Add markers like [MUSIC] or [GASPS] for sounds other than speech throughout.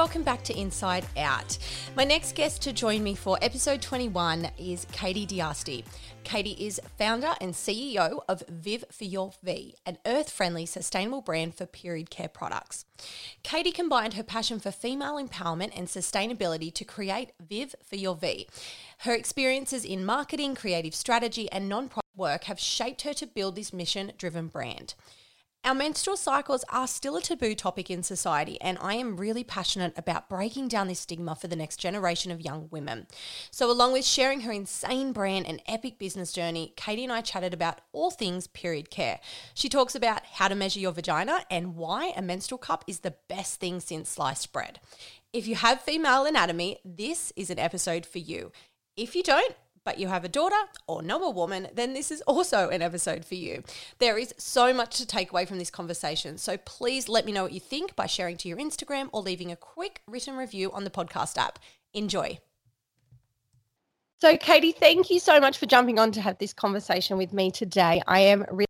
Welcome back to Inside Out. My next guest to join me for episode 21 is Katie Diasti. Katie is founder and CEO of Viv for Your V, an earth friendly, sustainable brand for period care products. Katie combined her passion for female empowerment and sustainability to create Viv for Your V. Her experiences in marketing, creative strategy, and non profit work have shaped her to build this mission driven brand. Our menstrual cycles are still a taboo topic in society, and I am really passionate about breaking down this stigma for the next generation of young women. So, along with sharing her insane brand and epic business journey, Katie and I chatted about all things period care. She talks about how to measure your vagina and why a menstrual cup is the best thing since sliced bread. If you have female anatomy, this is an episode for you. If you don't, but you have a daughter or know a woman, then this is also an episode for you. There is so much to take away from this conversation. So please let me know what you think by sharing to your Instagram or leaving a quick written review on the podcast app. Enjoy. So, Katie, thank you so much for jumping on to have this conversation with me today. I am really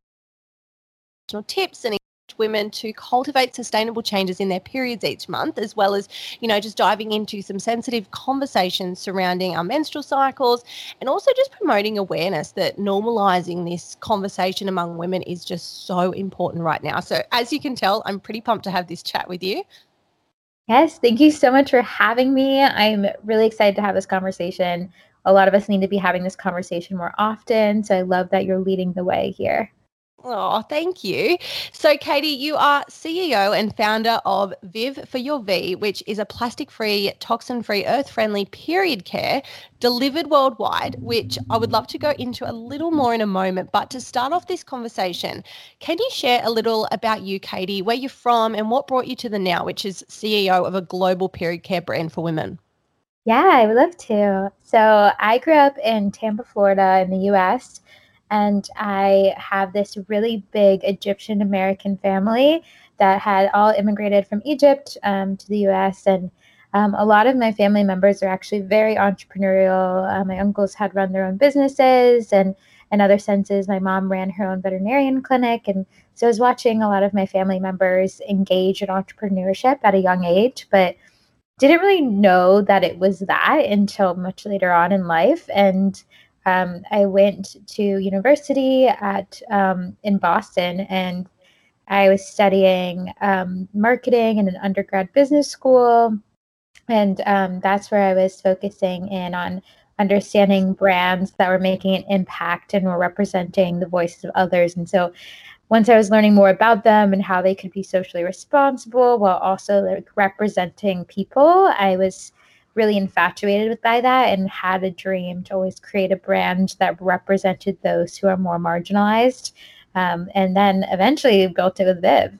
tips and women to cultivate sustainable changes in their periods each month, as well as, you know, just diving into some sensitive conversations surrounding our menstrual cycles and also just promoting awareness that normalizing this conversation among women is just so important right now. So, as you can tell, I'm pretty pumped to have this chat with you. Yes, thank you so much for having me. I'm really excited to have this conversation. A lot of us need to be having this conversation more often. So I love that you're leading the way here. Oh, thank you. So, Katie, you are CEO and founder of Viv for Your V, which is a plastic free, toxin free, earth friendly period care delivered worldwide, which I would love to go into a little more in a moment. But to start off this conversation, can you share a little about you, Katie, where you're from and what brought you to the now, which is CEO of a global period care brand for women? Yeah, I would love to. So, I grew up in Tampa, Florida, in the US and I have this really big Egyptian American family that had all immigrated from Egypt um, to the US. And um, a lot of my family members are actually very entrepreneurial. Uh, my uncles had run their own businesses, and in other senses, my mom ran her own veterinarian clinic. And so I was watching a lot of my family members engage in entrepreneurship at a young age, but didn't really know that it was that until much later on in life. And um, I went to university at um, in Boston, and I was studying um, marketing in an undergrad business school, and um, that's where I was focusing in on understanding brands that were making an impact and were representing the voices of others. And so, once I was learning more about them and how they could be socially responsible while also like representing people, I was really infatuated by that and had a dream to always create a brand that represented those who are more marginalized. Um, and then eventually built it with Viv.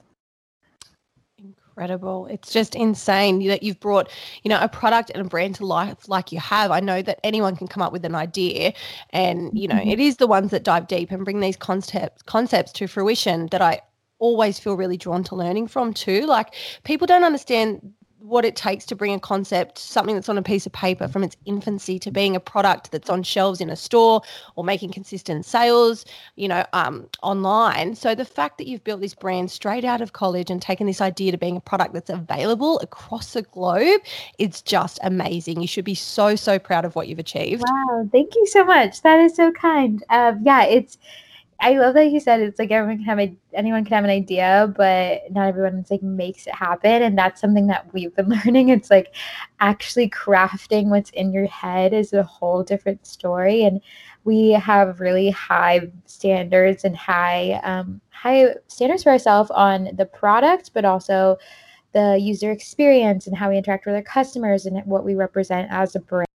Incredible. It's just insane that you've brought, you know, a product and a brand to life like you have. I know that anyone can come up with an idea and, you know, mm-hmm. it is the ones that dive deep and bring these concepts concepts to fruition that I always feel really drawn to learning from too. Like people don't understand what it takes to bring a concept, something that's on a piece of paper from its infancy to being a product that's on shelves in a store or making consistent sales, you know, um, online. So the fact that you've built this brand straight out of college and taken this idea to being a product that's available across the globe, it's just amazing. You should be so, so proud of what you've achieved. Wow. Thank you so much. That is so kind. Um, yeah, it's, I love that you said it's like everyone can have a anyone can have an idea, but not everyone like makes it happen. And that's something that we've been [LAUGHS] learning. It's like actually crafting what's in your head is a whole different story. And we have really high standards and high um, high standards for ourselves on the product, but also the user experience and how we interact with our customers and what we represent as a brand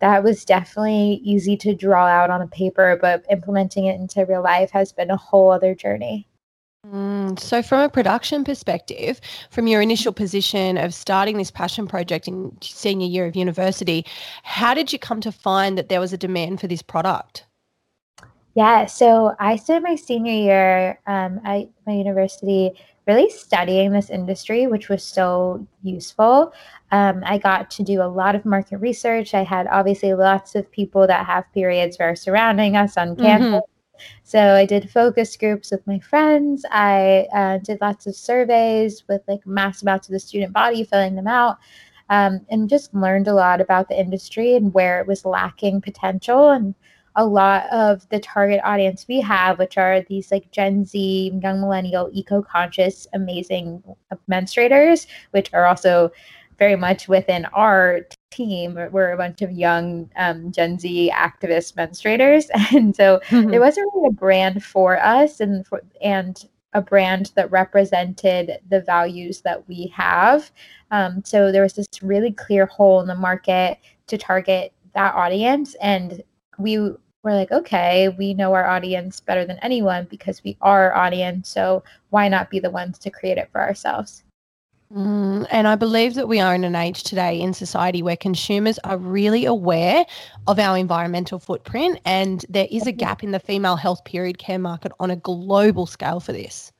that was definitely easy to draw out on a paper, but implementing it into real life has been a whole other journey. Mm, so, from a production perspective, from your initial position of starting this passion project in senior year of university, how did you come to find that there was a demand for this product? Yeah, so I spent my senior year um, at my university really studying this industry, which was so useful. Um, I got to do a lot of market research. I had obviously lots of people that have periods were surrounding us on campus. Mm-hmm. So I did focus groups with my friends. I uh, did lots of surveys with like mass amounts of the student body, filling them out, um, and just learned a lot about the industry and where it was lacking potential and a lot of the target audience we have, which are these like Gen Z, young millennial, eco conscious, amazing menstruators, which are also very much within our team. We're a bunch of young um, Gen Z activist menstruators, [LAUGHS] and so mm-hmm. there wasn't really a brand for us, and for and a brand that represented the values that we have. Um, so there was this really clear hole in the market to target that audience, and we were like, okay, we know our audience better than anyone because we are our audience. So why not be the ones to create it for ourselves? Mm, and I believe that we are in an age today in society where consumers are really aware of our environmental footprint, and there is a gap in the female health period care market on a global scale for this.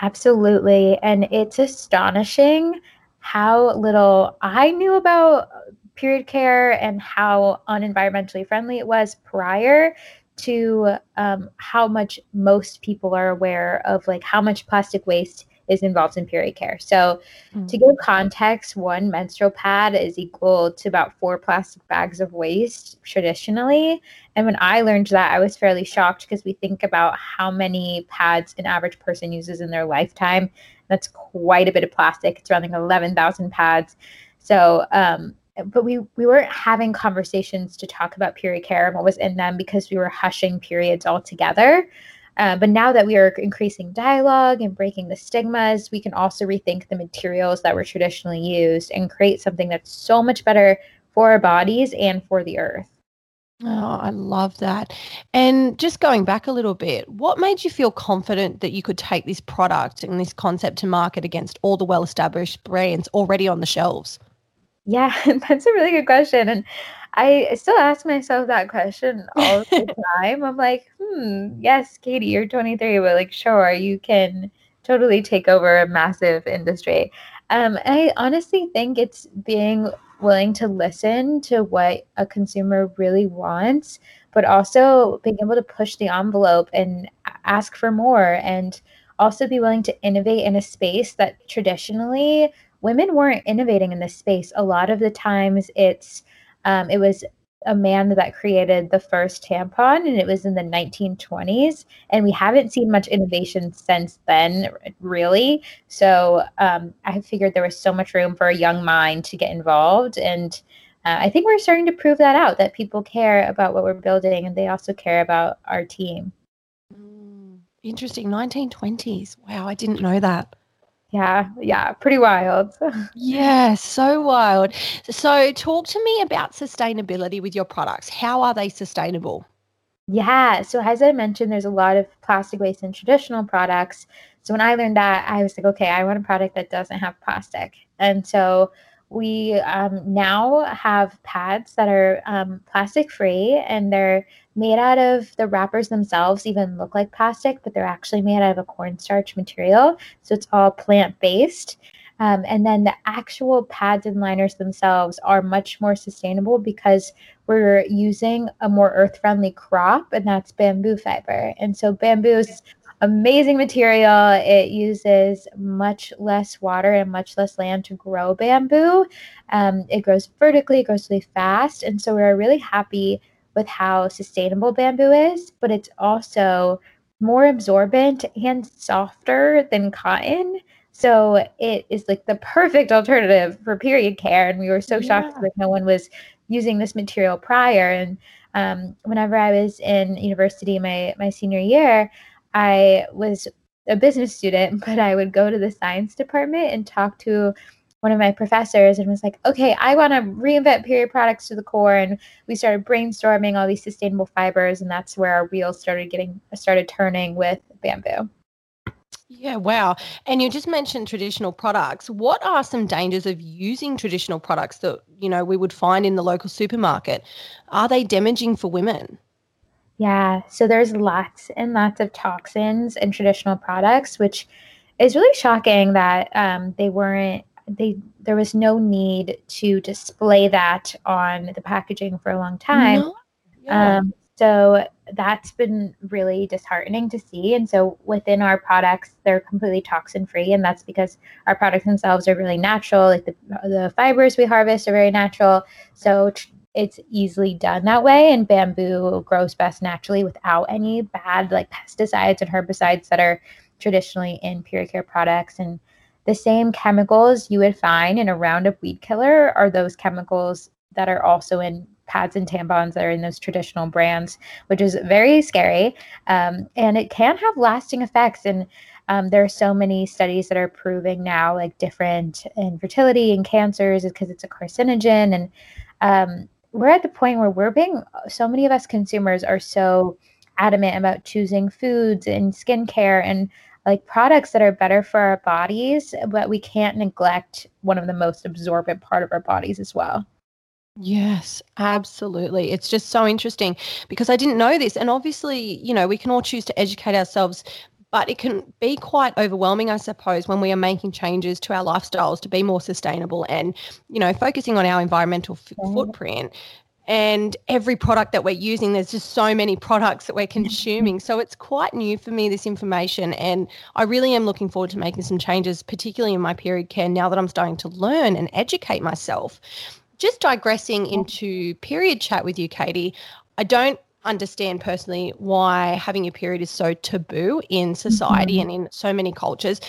Absolutely. And it's astonishing how little I knew about period care and how unenvironmentally friendly it was prior to um, how much most people are aware of like how much plastic waste is involved in period care. So, mm-hmm. to give context, one menstrual pad is equal to about four plastic bags of waste traditionally. And when I learned that, I was fairly shocked because we think about how many pads an average person uses in their lifetime. That's quite a bit of plastic. It's around like 11,000 pads. So, um, but we we weren't having conversations to talk about period care and what was in them because we were hushing periods altogether. Uh, but now that we are increasing dialogue and breaking the stigmas, we can also rethink the materials that were traditionally used and create something that's so much better for our bodies and for the earth. Oh, I love that. And just going back a little bit, what made you feel confident that you could take this product and this concept to market against all the well established brands already on the shelves? Yeah, [LAUGHS] that's a really good question. And I still ask myself that question [LAUGHS] all the time. I'm like, hmm, yes, Katie, you're 23, but like, sure, you can totally take over a massive industry. Um, I honestly think it's being willing to listen to what a consumer really wants, but also being able to push the envelope and ask for more and also be willing to innovate in a space that traditionally women weren't innovating in this space. A lot of the times it's um, it was a man that created the first tampon and it was in the 1920s and we haven't seen much innovation since then really. So um, i figured there was so much room for a young mind to get involved and uh, i think we're starting to prove that out that people care about what we're building and they also care about our team. Mm, interesting. 1920s wow i didn't know that yeah, yeah, pretty wild. [LAUGHS] yeah, so wild. So, talk to me about sustainability with your products. How are they sustainable? Yeah, so as I mentioned, there's a lot of plastic waste in traditional products. So, when I learned that, I was like, okay, I want a product that doesn't have plastic. And so, we um, now have pads that are um, plastic free and they're made out of the wrappers themselves even look like plastic but they're actually made out of a cornstarch material so it's all plant based um, and then the actual pads and liners themselves are much more sustainable because we're using a more earth friendly crop and that's bamboo fiber and so bamboo is amazing material. It uses much less water and much less land to grow bamboo. Um, it grows vertically, it grows really fast. And so we're really happy with how sustainable bamboo is, but it's also more absorbent and softer than cotton. So it is like the perfect alternative for period care. And we were so yeah. shocked that no one was using this material prior. And um, whenever I was in university my my senior year, I was a business student, [LAUGHS] but I would go to the science department and talk to one of my professors and was like, okay, I want to reinvent period products to the core. And we started brainstorming all these sustainable fibers. And that's where our wheels started getting, started turning with bamboo. Yeah, wow. And you just mentioned traditional products. What are some dangers of using traditional products that, you know, we would find in the local supermarket? Are they damaging for women? Yeah, so there's lots and lots of toxins in traditional products, which is really shocking that um, they weren't they there was no need to display that on the packaging for a long time. No. Yeah. Um, so that's been really disheartening to see. And so within our products, they're completely toxin free, and that's because our products themselves are really natural. Like the the fibers we harvest are very natural. So tr- it's easily done that way and bamboo grows best naturally without any bad like pesticides and herbicides that are traditionally in period care products and the same chemicals you would find in a roundup weed killer are those chemicals that are also in pads and tampons that are in those traditional brands which is very scary um, and it can have lasting effects. And um, there are so many studies that are proving now like different infertility and cancers because it's a carcinogen. And um, we're at the point where we're being so many of us consumers are so adamant about choosing foods and skincare. And like products that are better for our bodies, but we can't neglect one of the most absorbent part of our bodies as well. Yes, absolutely. It's just so interesting because I didn't know this. And obviously, you know, we can all choose to educate ourselves but it can be quite overwhelming i suppose when we are making changes to our lifestyles to be more sustainable and you know focusing on our environmental f- footprint and every product that we're using there's just so many products that we're consuming. So it's quite new for me this information and i really am looking forward to making some changes particularly in my period care now that i'm starting to learn and educate myself. Just digressing into period chat with you katie i don't understand personally why having a period is so taboo in society mm-hmm. and in so many cultures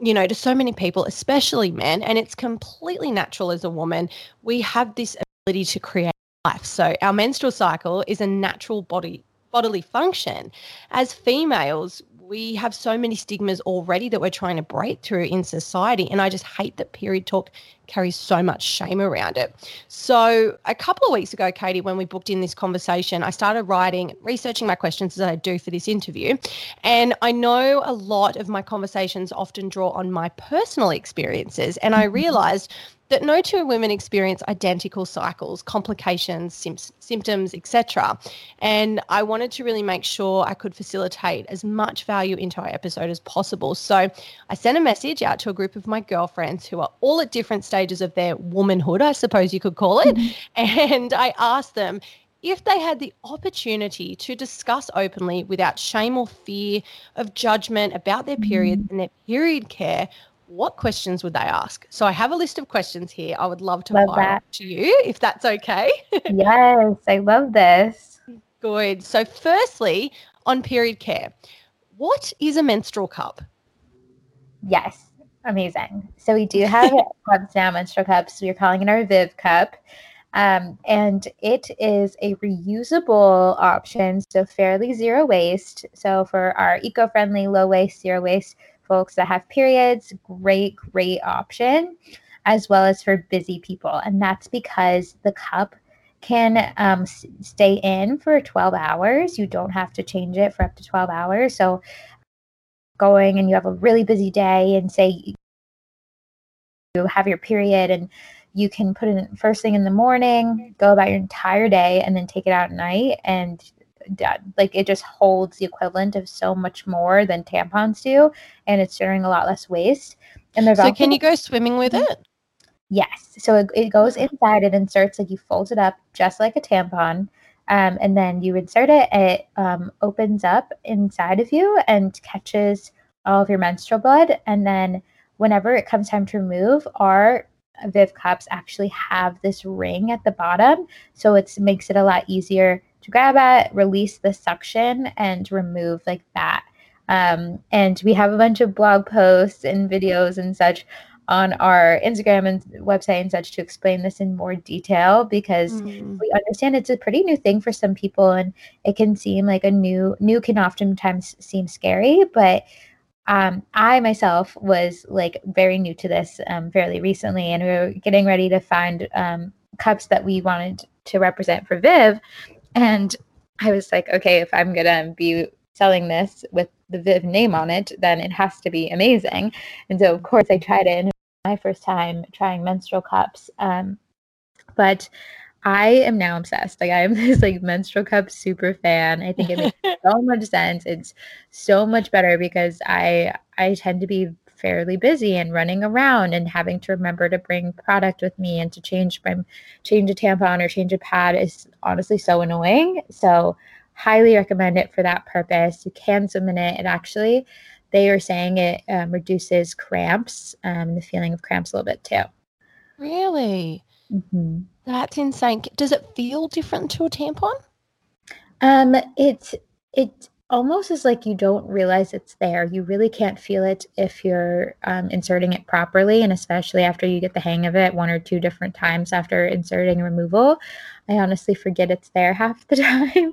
you know to so many people especially men and it's completely natural as a woman. We have this ability to create life so our menstrual cycle is a natural body bodily function as females we have so many stigmas already that we're trying to break through in society. And I just hate that period talk carries so much shame around it. So, a couple of weeks ago, Katie, when we booked in this conversation, I started writing, researching my questions as I do for this interview. And I know a lot of my conversations often draw on my personal experiences. And I mm-hmm. realized that no two women experience identical cycles, complications, sim- symptoms, etc. And I wanted to really make sure I could facilitate as much value into our episode as possible. So I sent a message out to a group of my girlfriends who are all at different stages of their womanhood, I suppose you could call it. Mm-hmm. [LAUGHS] And I asked them if they had the opportunity to discuss openly without shame or fear of judgment about their period mm-hmm. and their period care, what questions would they ask? So I have a list of questions here. I would love to love fire that. to you if that's okay. [LAUGHS] yes, I love this. Good. So firstly, on period care, what is a menstrual cup? Yes, amazing. So we do have cups [LAUGHS] now, menstrual cups. We're calling it our Viv cup. Um, and it is a reusable option, so fairly zero waste. So for our eco-friendly, low waste, zero waste folks that have periods, great, great option, as well as for busy people. And that's because the cup can um, s- stay in for 12 hours. You don't have to change it for up to 12 hours. So, going and you have a really busy day, and say you have your period, and you can put it in first thing in the morning, go about your entire day, and then take it out at night. And done. Like it just holds the equivalent of so much more than tampons do, and it's generating a lot less waste. And there's so can you go swimming with it? Yes. So it, it goes inside. It inserts like you fold it up just like a tampon. Um, and then you insert it. It um, opens up inside of you and catches all of your menstrual blood. And then whenever it comes time to remove, our Viv cups actually have this ring at the bottom, so it makes it a lot easier to grab at, release the suction, and remove like that. Um, and we have a bunch of blog posts and videos and such on our Instagram and website and such to explain this in more detail because mm. we understand it's a pretty new thing for some people and it can seem like a new new can oftentimes seem scary, but um, I myself was like very new to this um, fairly recently, and we were getting ready to find um, cups that we wanted to represent for Viv. And I was like, okay, if I'm gonna be selling this with the Viv name on it, then it has to be amazing. And so, of course, I tried it. And my first time trying menstrual cups. Um, but I am now obsessed. Like I am [LAUGHS] this like menstrual cup super fan. I think it makes [LAUGHS] so much sense. It's so much better because I I tend to be fairly busy and running around and having to remember to bring product with me and to change my change a tampon or change a pad is honestly so annoying. So highly recommend it for that purpose. You can swim in it. It actually they are saying it um, reduces cramps, um, the feeling of cramps a little bit too. Really? Mm-hmm. That's insane. Does it feel different to a tampon? Um, it it almost is like you don't realize it's there. You really can't feel it if you're um, inserting it properly, and especially after you get the hang of it one or two different times after inserting removal. I honestly forget it's there [LAUGHS] half the time,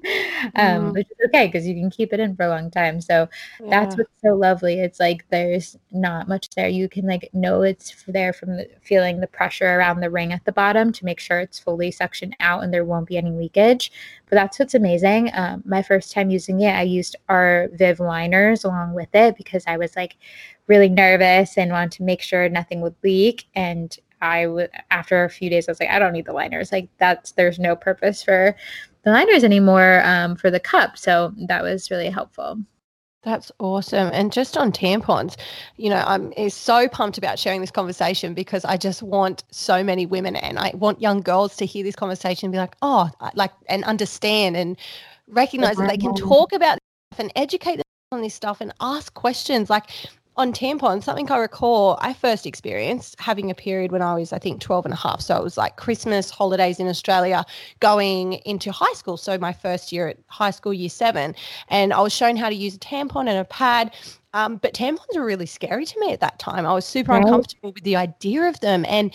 um, mm. which is okay because you can keep it in for a long time. So yeah. that's what's so lovely. It's like there's not much there. You can like know it's there from the, feeling the pressure around the ring at the bottom to make sure it's fully suctioned out and there won't be any leakage. But that's what's amazing. Um, my first time using it, I used our Viv liners along with it because I was like really nervous and wanted to make sure nothing would leak. And I would after a few days, I was like, I don't need the liners. Like that's there's no purpose for the liners anymore um, for the cup. So that was really helpful. That's awesome. And just on tampons, you know, I'm so pumped about sharing this conversation because I just want so many women and I want young girls to hear this conversation and be like, oh, like, and understand and recognize that they can talk about and educate them on this stuff and ask questions. Like, on tampons, something I recall I first experienced having a period when I was, I think, 12 and a half. So it was like Christmas holidays in Australia going into high school. So my first year at high school, year seven. And I was shown how to use a tampon and a pad. Um, but tampons were really scary to me at that time. I was super right. uncomfortable with the idea of them. And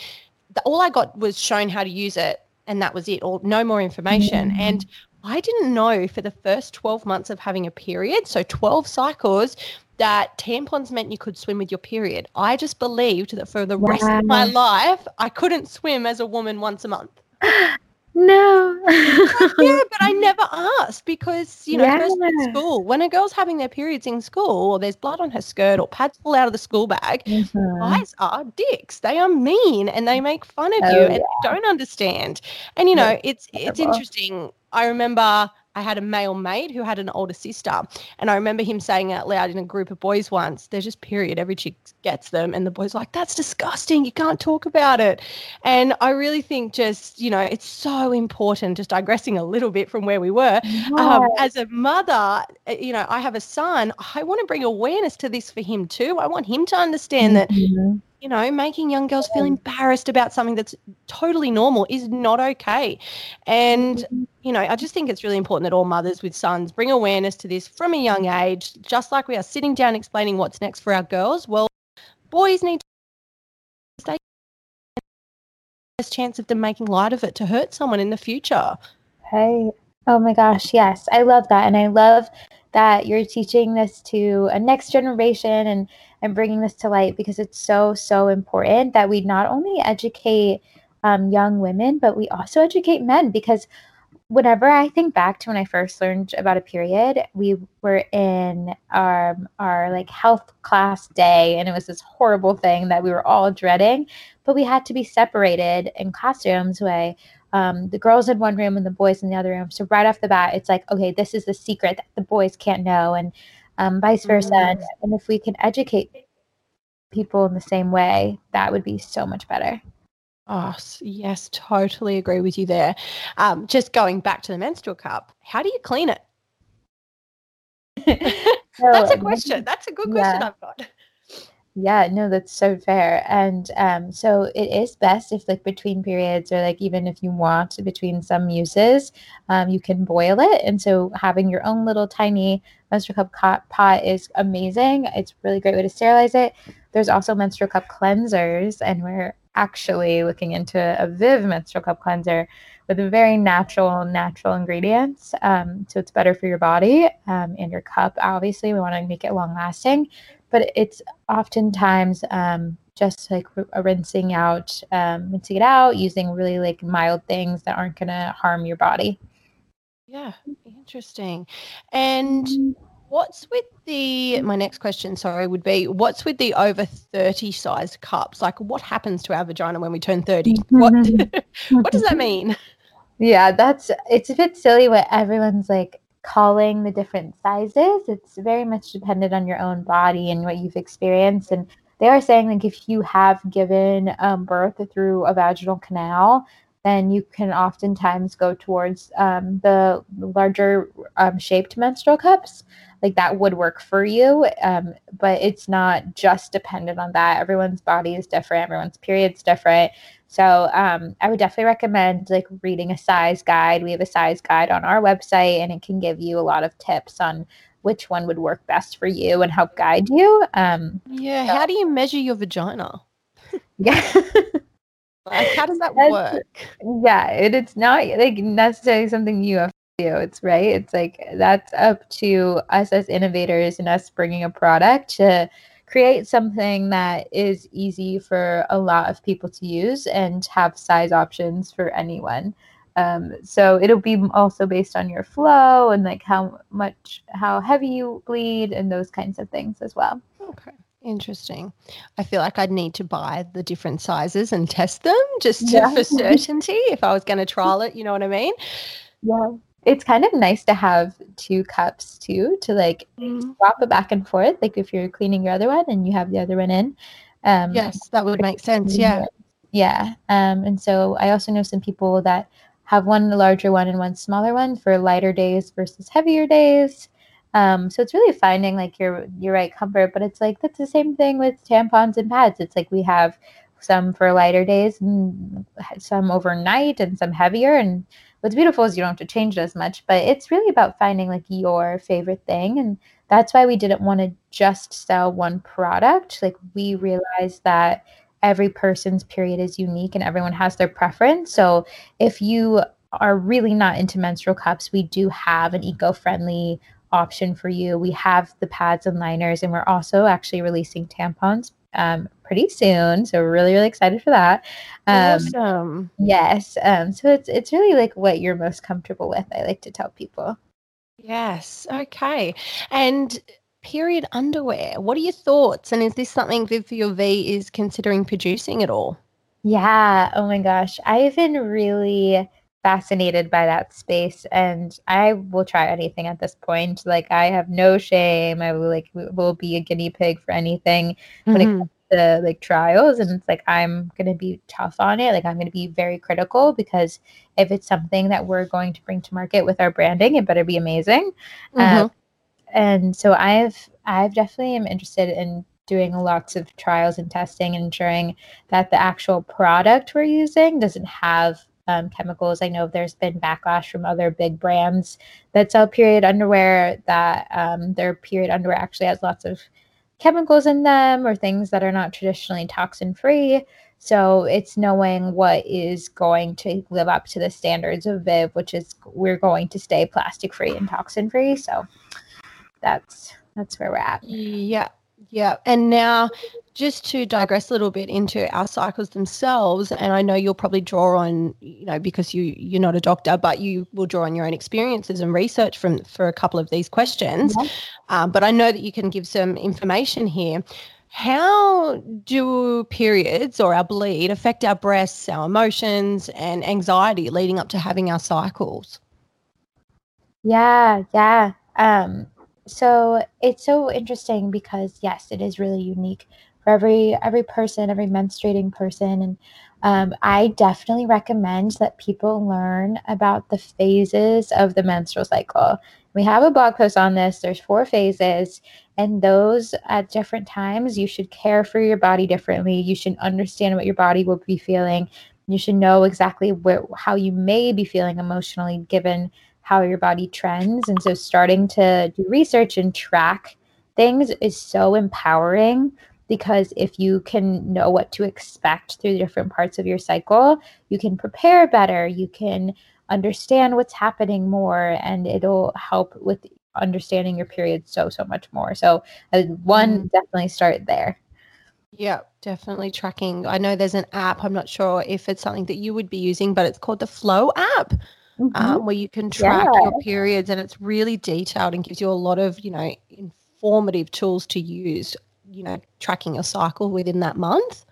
the, all I got was shown how to use it. And that was it, or no more information. Mm-hmm. And I didn't know for the first 12 months of having a period, so 12 cycles, that tampons meant you could swim with your period. I just believed that for the wow. rest of my life, I couldn't swim as a woman once a month. [GASPS] No. [LAUGHS] yeah, but I never asked because, you know, yeah. first in school, when a girl's having their periods in school or there's blood on her skirt or pads fall out of the school bag, mm-hmm. guys are dicks. They are mean and they make fun of oh, you and yeah. don't understand. And you know, it's it's interesting. I remember I had a male mate who had an older sister. And I remember him saying out loud in a group of boys once, they're just period. Every chick gets them. And the boys like, that's disgusting. You can't talk about it. And I really think just, you know, it's so important, just digressing a little bit from where we were. Um, as a mother, eh, you know, I have a son. I want to bring awareness to this for him too. I want him to understand mm-hmm. that you know, making young girls feel embarrassed about something that's totally normal is not okay. And, mm-hmm. you know, I just think it's really important that all mothers with sons bring awareness to this from a young age, just like we are sitting down explaining what's next for our girls. Well, boys need to stay best chance of them making light of it to hurt someone in the future. Hey, oh my gosh, yes, I love that. And I love that you're teaching this to a next generation and and bringing this to light because it's so so important that we not only educate um, young women but we also educate men because whenever I think back to when I first learned about a period, we were in our our like health class day, and it was this horrible thing that we were all dreading. But we had to be separated in classrooms way um, the girls in one room and the boys in the other room. So right off the bat, it's like, okay, this is the secret that the boys can't know, and um, vice versa. Mm-hmm. And, if we can educate people in the same way, that would be so much better. Oh, yes, totally agree with you there. Um, just going back to the menstrual cup, how do you clean it? [LAUGHS] [LAUGHS] That's a question. That's a good question yeah. I've got. Yeah, no, that's so fair. And um, so it is best if, like, between periods, or like even if you want between some uses, um, you can boil it. And so having your own little tiny menstrual cup pot is amazing. It's really great way to sterilize it. There's also menstrual cup cleansers, and we're actually looking into a Viv menstrual cup cleanser, with very natural, natural ingredients. Um, so it's better for your body um, and your cup. Obviously, we want to make it long lasting, but it's oftentimes um, just like a rinsing out, um, rinsing it out, using really like mild things that aren't going to harm your body. Yeah, interesting. And what's with the my next question, sorry, would be what's with the over 30 sized cups? Like what happens to our vagina when we turn 30? What [LAUGHS] [LAUGHS] what does that mean? Yeah, that's it's a bit silly what everyone's like calling the different sizes. It's very much dependent on your own body and what you've experienced. And they are saying like if you have given um, birth through a vaginal canal, then you can oftentimes go towards um, the larger um, shaped menstrual cups. Like that would work for you, um, but it's not just dependent on that. Everyone's body is different, everyone's period's different. So um, I would definitely recommend like reading a size guide. We have a size guide on our website, and it can give you a lot of tips on which one would work best for you and help guide you. Um, yeah. So. How do you measure your vagina? [LAUGHS] Yeah. like, how does that work? Yeah, it, it's not like necessarily something you have do. It's right. It's like that's up to us as innovators and us bringing a product to create something that is easy for a lot of people to use and have size options for anyone. Um, so it'll be also based on your flow and like how much, how heavy you bleed and those kinds of things as well. Okay. Interesting. I feel like I'd need to buy the different sizes and test them just to, yeah. for certainty if I was going to trial it. You know what I mean? [LAUGHS] Yeah it's kind of nice to have two cups too to like mm. swap it back and forth like if you're cleaning your other one and you have the other one in um yes that would make sense yeah. Yeah um and so i also know some people that have one larger one and one smaller one for lighter days versus heavier days. Um so it's really finding like your your right comfort but it's like that's the same thing with tampons and pads. It's like we have some for lighter days and some overnight and some heavier. And what's beautiful is you don't have to change it as much but it's really about finding like your favorite thing. And that's why we didn't want to just sell one product. Like we realized that every person's period is unique and everyone has their preference. So if you are really not into menstrual cups we do have an eco-friendly option for you. We have the pads and liners and we're also actually releasing tampons um, pretty soon. So we're really, really excited for that. Um, awesome. Yes. Um, so it's it's really like what you're most comfortable with. I like to tell people. Yes. Okay. And period underwear. What are your thoughts? And is this something Viv for Your V is considering producing at all? Yeah. Oh my gosh. I've been really fascinated by that space and I will try anything at this point. Like I have no shame. I will like will be a guinea pig for anything mm-hmm. when it mm-hmm. comes to like trials and it's like I'm gonna be tough on it. Like I'm gonna be very critical because if it's something that we're going to bring to market with our branding, it better be amazing. Mm-hmm. Um, and so I've I've definitely am interested in doing lots of trials and testing and ensuring that the actual product we're using doesn't have um, chemicals. I know there's been backlash from other big brands that sell period underwear that um, their period underwear actually has lots of chemicals in them or things that are not traditionally toxin free. So it's knowing what is going to live up to the standards of Viv, which is we're going to stay plastic free and toxin free. So that's that's where we're at. Yeah. Yeah. And now just to digress a little bit into our cycles themselves, and I know you'll probably draw on, you know, because you you're not a doctor, but you will draw on your own experiences and research from for a couple of these questions. Yeah. Um, but I know that you can give some information here. How do periods or our bleed affect our breasts, our emotions, and anxiety leading up to having our cycles? Yeah, yeah. Um, so it's so interesting because yes, it is really unique for every every person, every menstruating person. And um, I definitely recommend that people learn about the phases of the menstrual cycle. We have a blog post on this. There's four phases, and those at different times, you should care for your body differently. You should understand what your body will be feeling. You should know exactly where, how you may be feeling emotionally given how your body trends. And so, starting to do research and track things is so empowering because if you can know what to expect through the different parts of your cycle, you can prepare better, you can understand what's happening more, and it'll help with understanding your period so, so much more. So, uh, one, mm. definitely start there. Yeah, definitely tracking. I know there's an app. I'm not sure if it's something that you would be using, but it's called the Flo app. Mm-hmm. Um, where you can track yeah. your periods and it's really detailed and gives you a lot of you know informative tools to use you know tracking your cycle within that month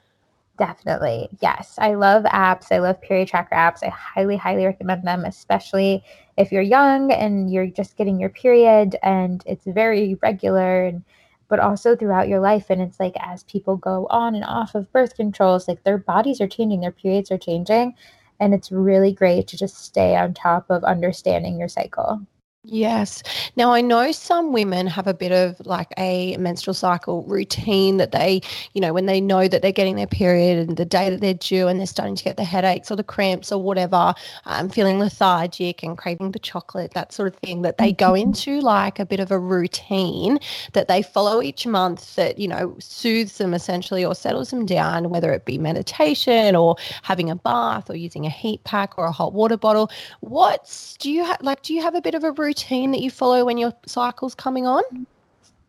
definitely yes i love apps i love period tracker apps i highly highly recommend them especially if you're young and you're just getting your period and it's very regular and but also throughout your life. And it's like as people go on and off of birth controls, like their bodies are changing, their periods are changing. And it's really great to just stay on top of understanding your cycle. Yes. Now, I know some women have a bit of like a menstrual cycle routine that they, you know, when they know that they're getting their period and the day that they're due and they're starting to get the headaches or the cramps or whatever, um, feeling lethargic and craving the chocolate, that sort of thing, that they go mm-hmm. into like a bit of a routine that they follow each month that, you know, soothes them essentially or settles them down, whether it be meditation or having a bath or using a heat pack or a hot water bottle. What's, do you have, like, do you have a bit of a routine? Routine that you follow when your cycle's coming on?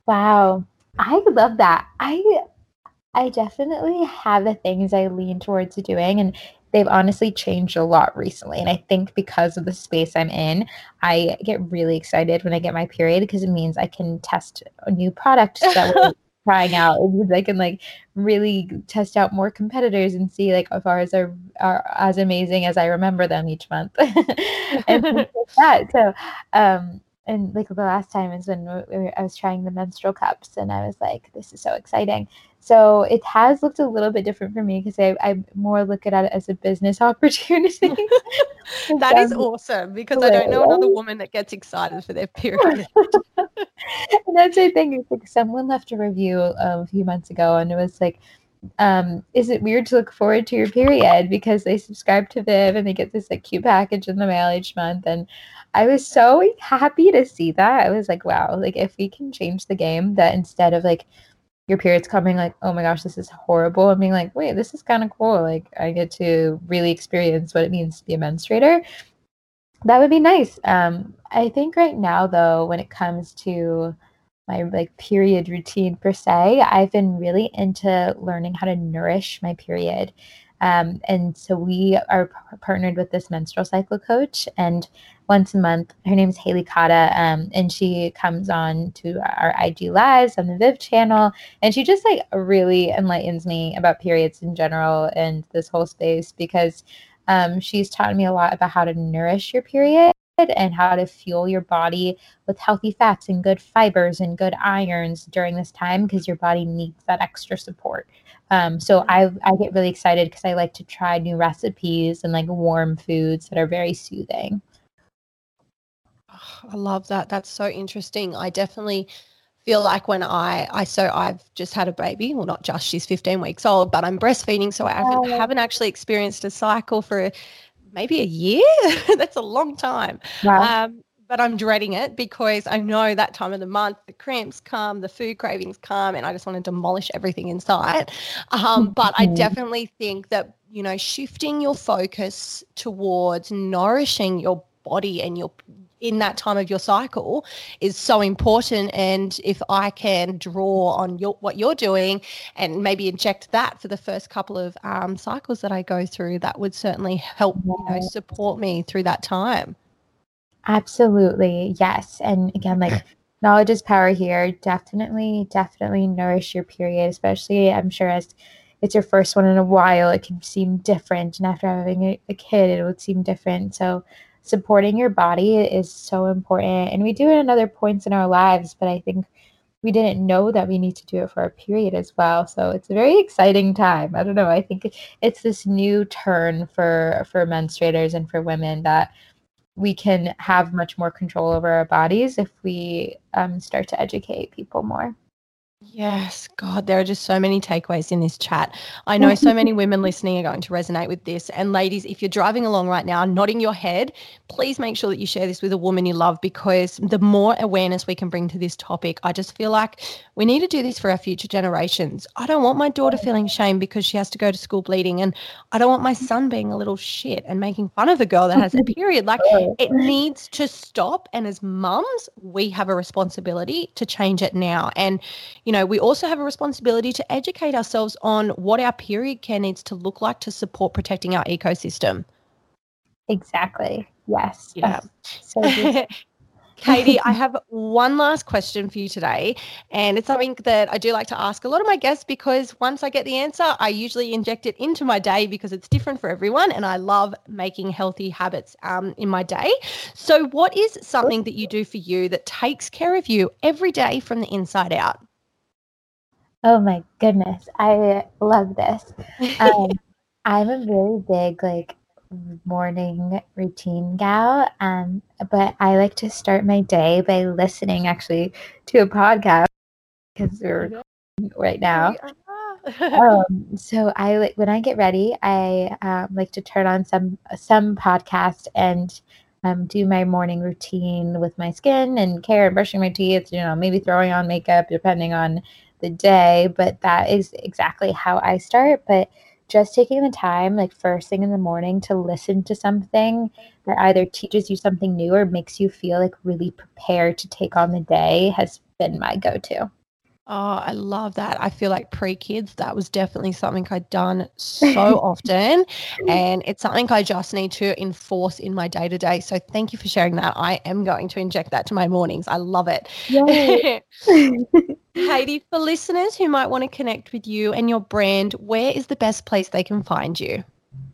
Wow. I love that. I I definitely have the things I lean towards doing and they've honestly changed a lot recently. And I think because of the space I'm in, I get really excited when I get my period because it means I can test a new product that we're [LAUGHS] trying out. Means I can like really test out more competitors and see like if ours are, are as amazing as I remember them each month. [LAUGHS] and [LAUGHS] like that. So um and like the last time is when I was trying the menstrual cups and I was like, this is so exciting. So it has looked a little bit different for me because I, I more look at it as a business [LAUGHS] opportunity. [LAUGHS] that is awesome because I don't know another woman that gets excited for their period. [LAUGHS] and that's the thing. It's like someone left a review um, a few months ago and it was like, um, is it weird to look forward to your period because they subscribe to Viv and they get this like cute package in the mail each month and I was so happy to see that. I was like, wow, like if we can change the game that instead of like your period's coming like, oh my gosh, this is horrible, and being like, wait, this is kind of cool. Like I get to really experience what it means to be a menstruator. That would be nice. Um, I think right now though, when it comes to my like period routine per se, I've been really into learning how to nourish my period. Um, and so we are p- partnered with this menstrual cycle coach, and once a month, her name is Haley Cotta, um, and she comes on to our IG lives on the Viv channel, and she just like really enlightens me about periods in general and this whole space because um, she's taught me a lot about how to nourish your period and how to fuel your body with healthy fats and good fibers and good irons during this time because your body needs that extra support. Um, so I I get really excited because I like to try new recipes and like warm foods that are very soothing. I love that. That's so interesting. I definitely feel like when I I so I've just had a baby. Well, not just. She's 15 weeks old, but I'm breastfeeding, so I haven't, oh. haven't actually experienced a cycle for maybe a year. [LAUGHS] That's a long time. Wow. Um, but I'm dreading it because I know that time of the month the cramps come, the food cravings come, and I just want to demolish everything inside. Um, but I mm-hmm. definitely think that you know shifting your focus towards nourishing your body and your in that time of your cycle is so important and if i can draw on your what you're doing and maybe inject that for the first couple of um, cycles that i go through that would certainly help you know, support me through that time absolutely yes and again like [LAUGHS] knowledge is power here definitely definitely nourish your period especially i'm sure as it's your first one in a while it can seem different and after having a, a kid it would seem different so supporting your body is so important. And we do it in other points in our lives, but I think we didn't know that we need to do it for a period as well. So it's a very exciting time. I don't know. I think it's this new turn for for menstruators and for women that we can have much more control over our bodies if we um, start to educate people more. Yes, God, there are just so many takeaways in this chat. I know so many [LAUGHS] women listening are going to resonate with this. And ladies, if you're driving along right now, nodding your head, please make sure that you share this with a woman you love because the more awareness we can bring to this topic, I just feel like we need to do this for our future generations. I don't want my daughter feeling shame because she has to go to school bleeding. And I don't want my son being a little shit and making fun of a girl that has a [LAUGHS] period. Like it needs to stop. And as mums, we have a responsibility to change it now. And, you know, we also have a responsibility to educate ourselves on what our period care needs to look like to support protecting our ecosystem. Exactly. Yes. Yeah. So [LAUGHS] Katie, I have one last question for you today. And it's something that I do like to ask a lot of my guests because once I get the answer, I usually inject it into my day because it's different for everyone. And I love making healthy habits um, in my day. So, what is something that you do for you that takes care of you every day from the inside out? Oh my goodness, I love this. Um, [LAUGHS] I'm a very big like morning routine gal, um, but I like to start my day by listening actually to a podcast because we're right now. [LAUGHS] um, so I like when I get ready, I um, like to turn on some some podcast and um, do my morning routine with my skin and care and brushing my teeth. You know, maybe throwing on makeup depending on the day, but that is exactly how I start. But just taking the time, like first thing in the morning, to listen to something that either teaches you something new or makes you feel like really prepared to take on the day has been my go to. Oh, I love that. I feel like pre kids, that was definitely something I'd done [LAUGHS] so often. And it's something I just need to enforce in my day to day. So thank you for sharing that. I am going to inject that to my mornings. I love it. [LAUGHS] [LAUGHS] Katie, for listeners who might want to connect with you and your brand, where is the best place they can find you?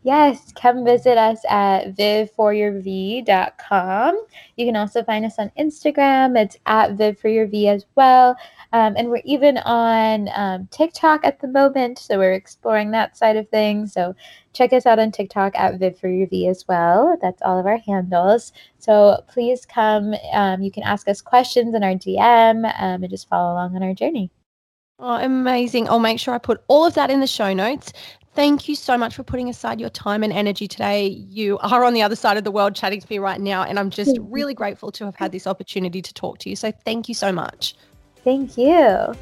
Yes, come visit us at vivforyourv.com. You can also find us on Instagram. It's at vivforyourv as well. Um, and we're even on um, TikTok at the moment. So we're exploring that side of things. So check us out on TikTok at vivforyourv as well. That's all of our handles. So please come. Um, you can ask us questions in our DM um, and just follow along on our journey. Oh, amazing. I'll make sure I put all of that in the show notes. Thank you so much for putting aside your time and energy today. You are on the other side of the world chatting to me right now, and I'm just really grateful to have had this opportunity to talk to you. So thank you so much. Thank you.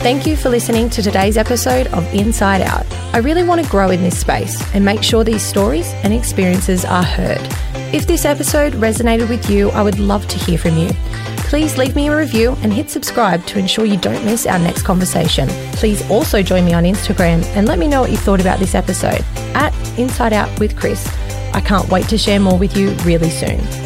Thank you for listening to today's episode of Inside Out. I really want to grow in this space and make sure these stories and experiences are heard. If this episode resonated with you, I would love to hear from you. Please leave me a review and hit subscribe to ensure you don't miss our next conversation. Please also join me on Instagram and let me know what you thought about this episode at Inside Out with Kris. I can't wait to share more with you really soon.